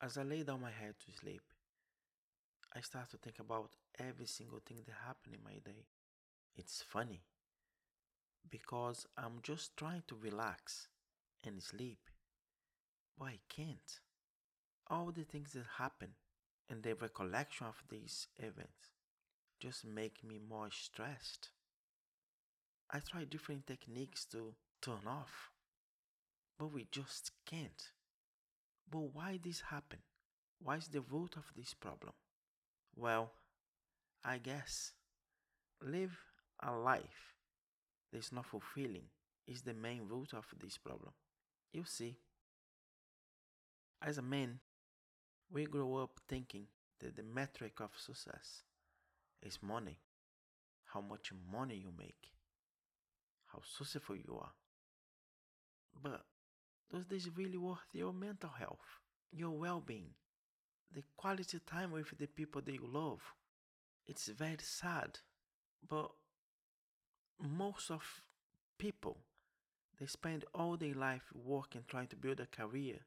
As I lay down my head to sleep, I start to think about every single thing that happened in my day. It's funny because I'm just trying to relax and sleep, but I can't. All the things that happen and the recollection of these events just make me more stressed. I try different techniques to turn off, but we just can't. But why this happen? Why is the root of this problem? Well, I guess live a life that is not fulfilling is the main root of this problem. You see, as a man, we grow up thinking that the metric of success is money, how much money you make, how successful you are. But does this really worth your mental health, your well-being, the quality time with the people that you love? It's very sad, but most of people they spend all their life working trying to build a career.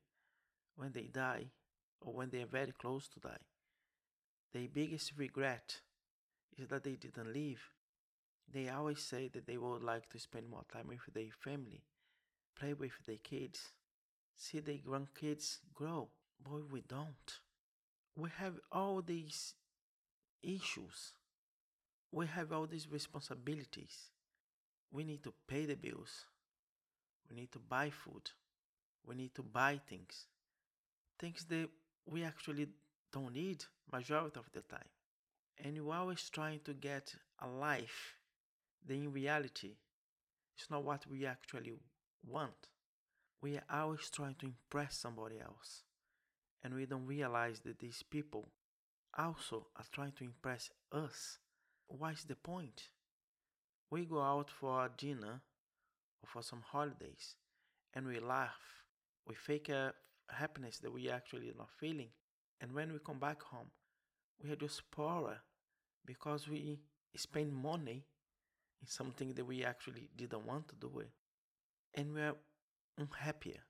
When they die or when they are very close to die their biggest regret is that they didn't live they always say that they would like to spend more time with their family play with their kids see their grandkids grow Boy, we don't we have all these issues we have all these responsibilities we need to pay the bills. We need to buy food. We need to buy things. Things that we actually don't need majority of the time. And you're always trying to get a life that in reality is not what we actually want. We are always trying to impress somebody else. And we don't realize that these people also are trying to impress us. What's the point? We go out for a dinner or for some holidays and we laugh. We fake a happiness that we actually are not feeling. And when we come back home, we are just poorer because we spend money in something that we actually didn't want to do it. And we are unhappier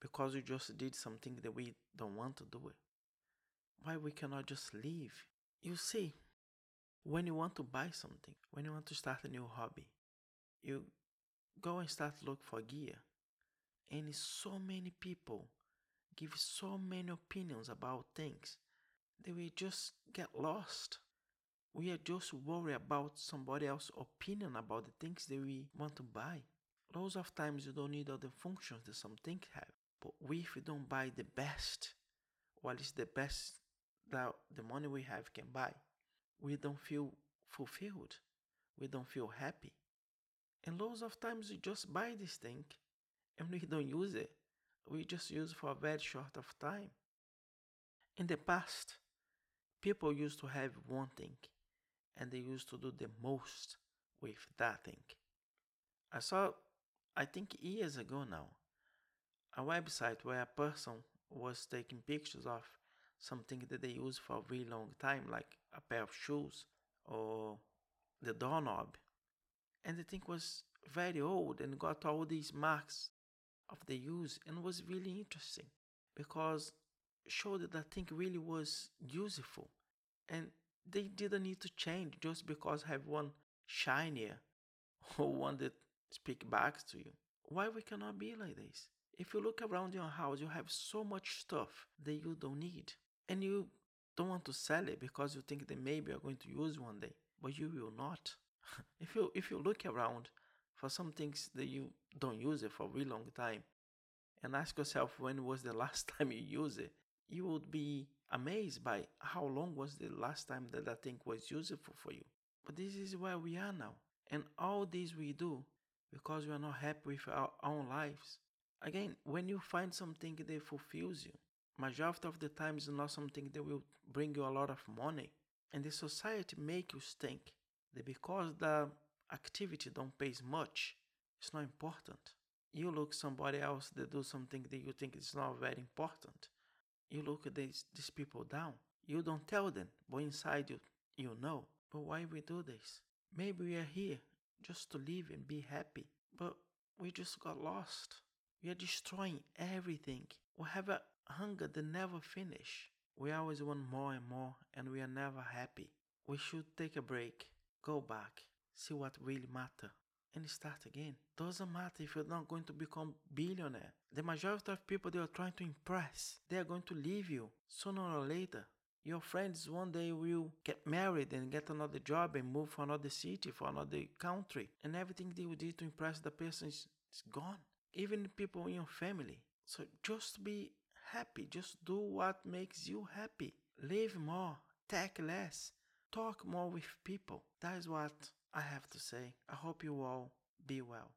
because we just did something that we don't want to do. Why we cannot just leave? You see, when you want to buy something, when you want to start a new hobby, you go and start look for gear. And so many people give so many opinions about things that we just get lost. We are just worried about somebody else's opinion about the things that we want to buy. Lots of times you don't need all the functions that some things have. But if we don't buy the best, what is the best that the money we have can buy, we don't feel fulfilled. We don't feel happy. And lots of times we just buy this thing and we don't use it. We just use for a very short of time. In the past, people used to have one thing and they used to do the most with that thing. I saw, I think years ago now, a website where a person was taking pictures of something that they use for a really long time, like a pair of shoes or the doorknob. And the thing was very old and got all these marks of the use and was really interesting because showed that that thing really was useful and they didn't need to change just because have one shinier or one that speak back to you. Why we cannot be like this? If you look around your house, you have so much stuff that you don't need and you don't want to sell it because you think that maybe you're going to use one day, but you will not. if you if you look around for some things that you don't use it for a really long time, and ask yourself when was the last time you used it, you would be amazed by how long was the last time that that thing was useful for you. But this is where we are now, and all this we do because we are not happy with our own lives. Again, when you find something that fulfills you, majority of the time is not something that will bring you a lot of money. And the society make you think that because the activity don't pay much, it's not important. You look somebody else that do something that you think is not very important. You look at these, these people down. You don't tell them, but inside you, you know. But why we do this? Maybe we are here just to live and be happy, but we just got lost. We are destroying everything. We have a hunger that never finish. We always want more and more, and we are never happy. We should take a break, go back, see what really matter, and start again. Doesn't matter if you're not going to become billionaire. The majority of people they are trying to impress, they are going to leave you sooner or later. Your friends one day will get married and get another job and move for another city, for another country, and everything they did to impress the person is, is gone. Even people in your family. So just be happy. Just do what makes you happy. Live more, take less, talk more with people. That is what I have to say. I hope you all be well.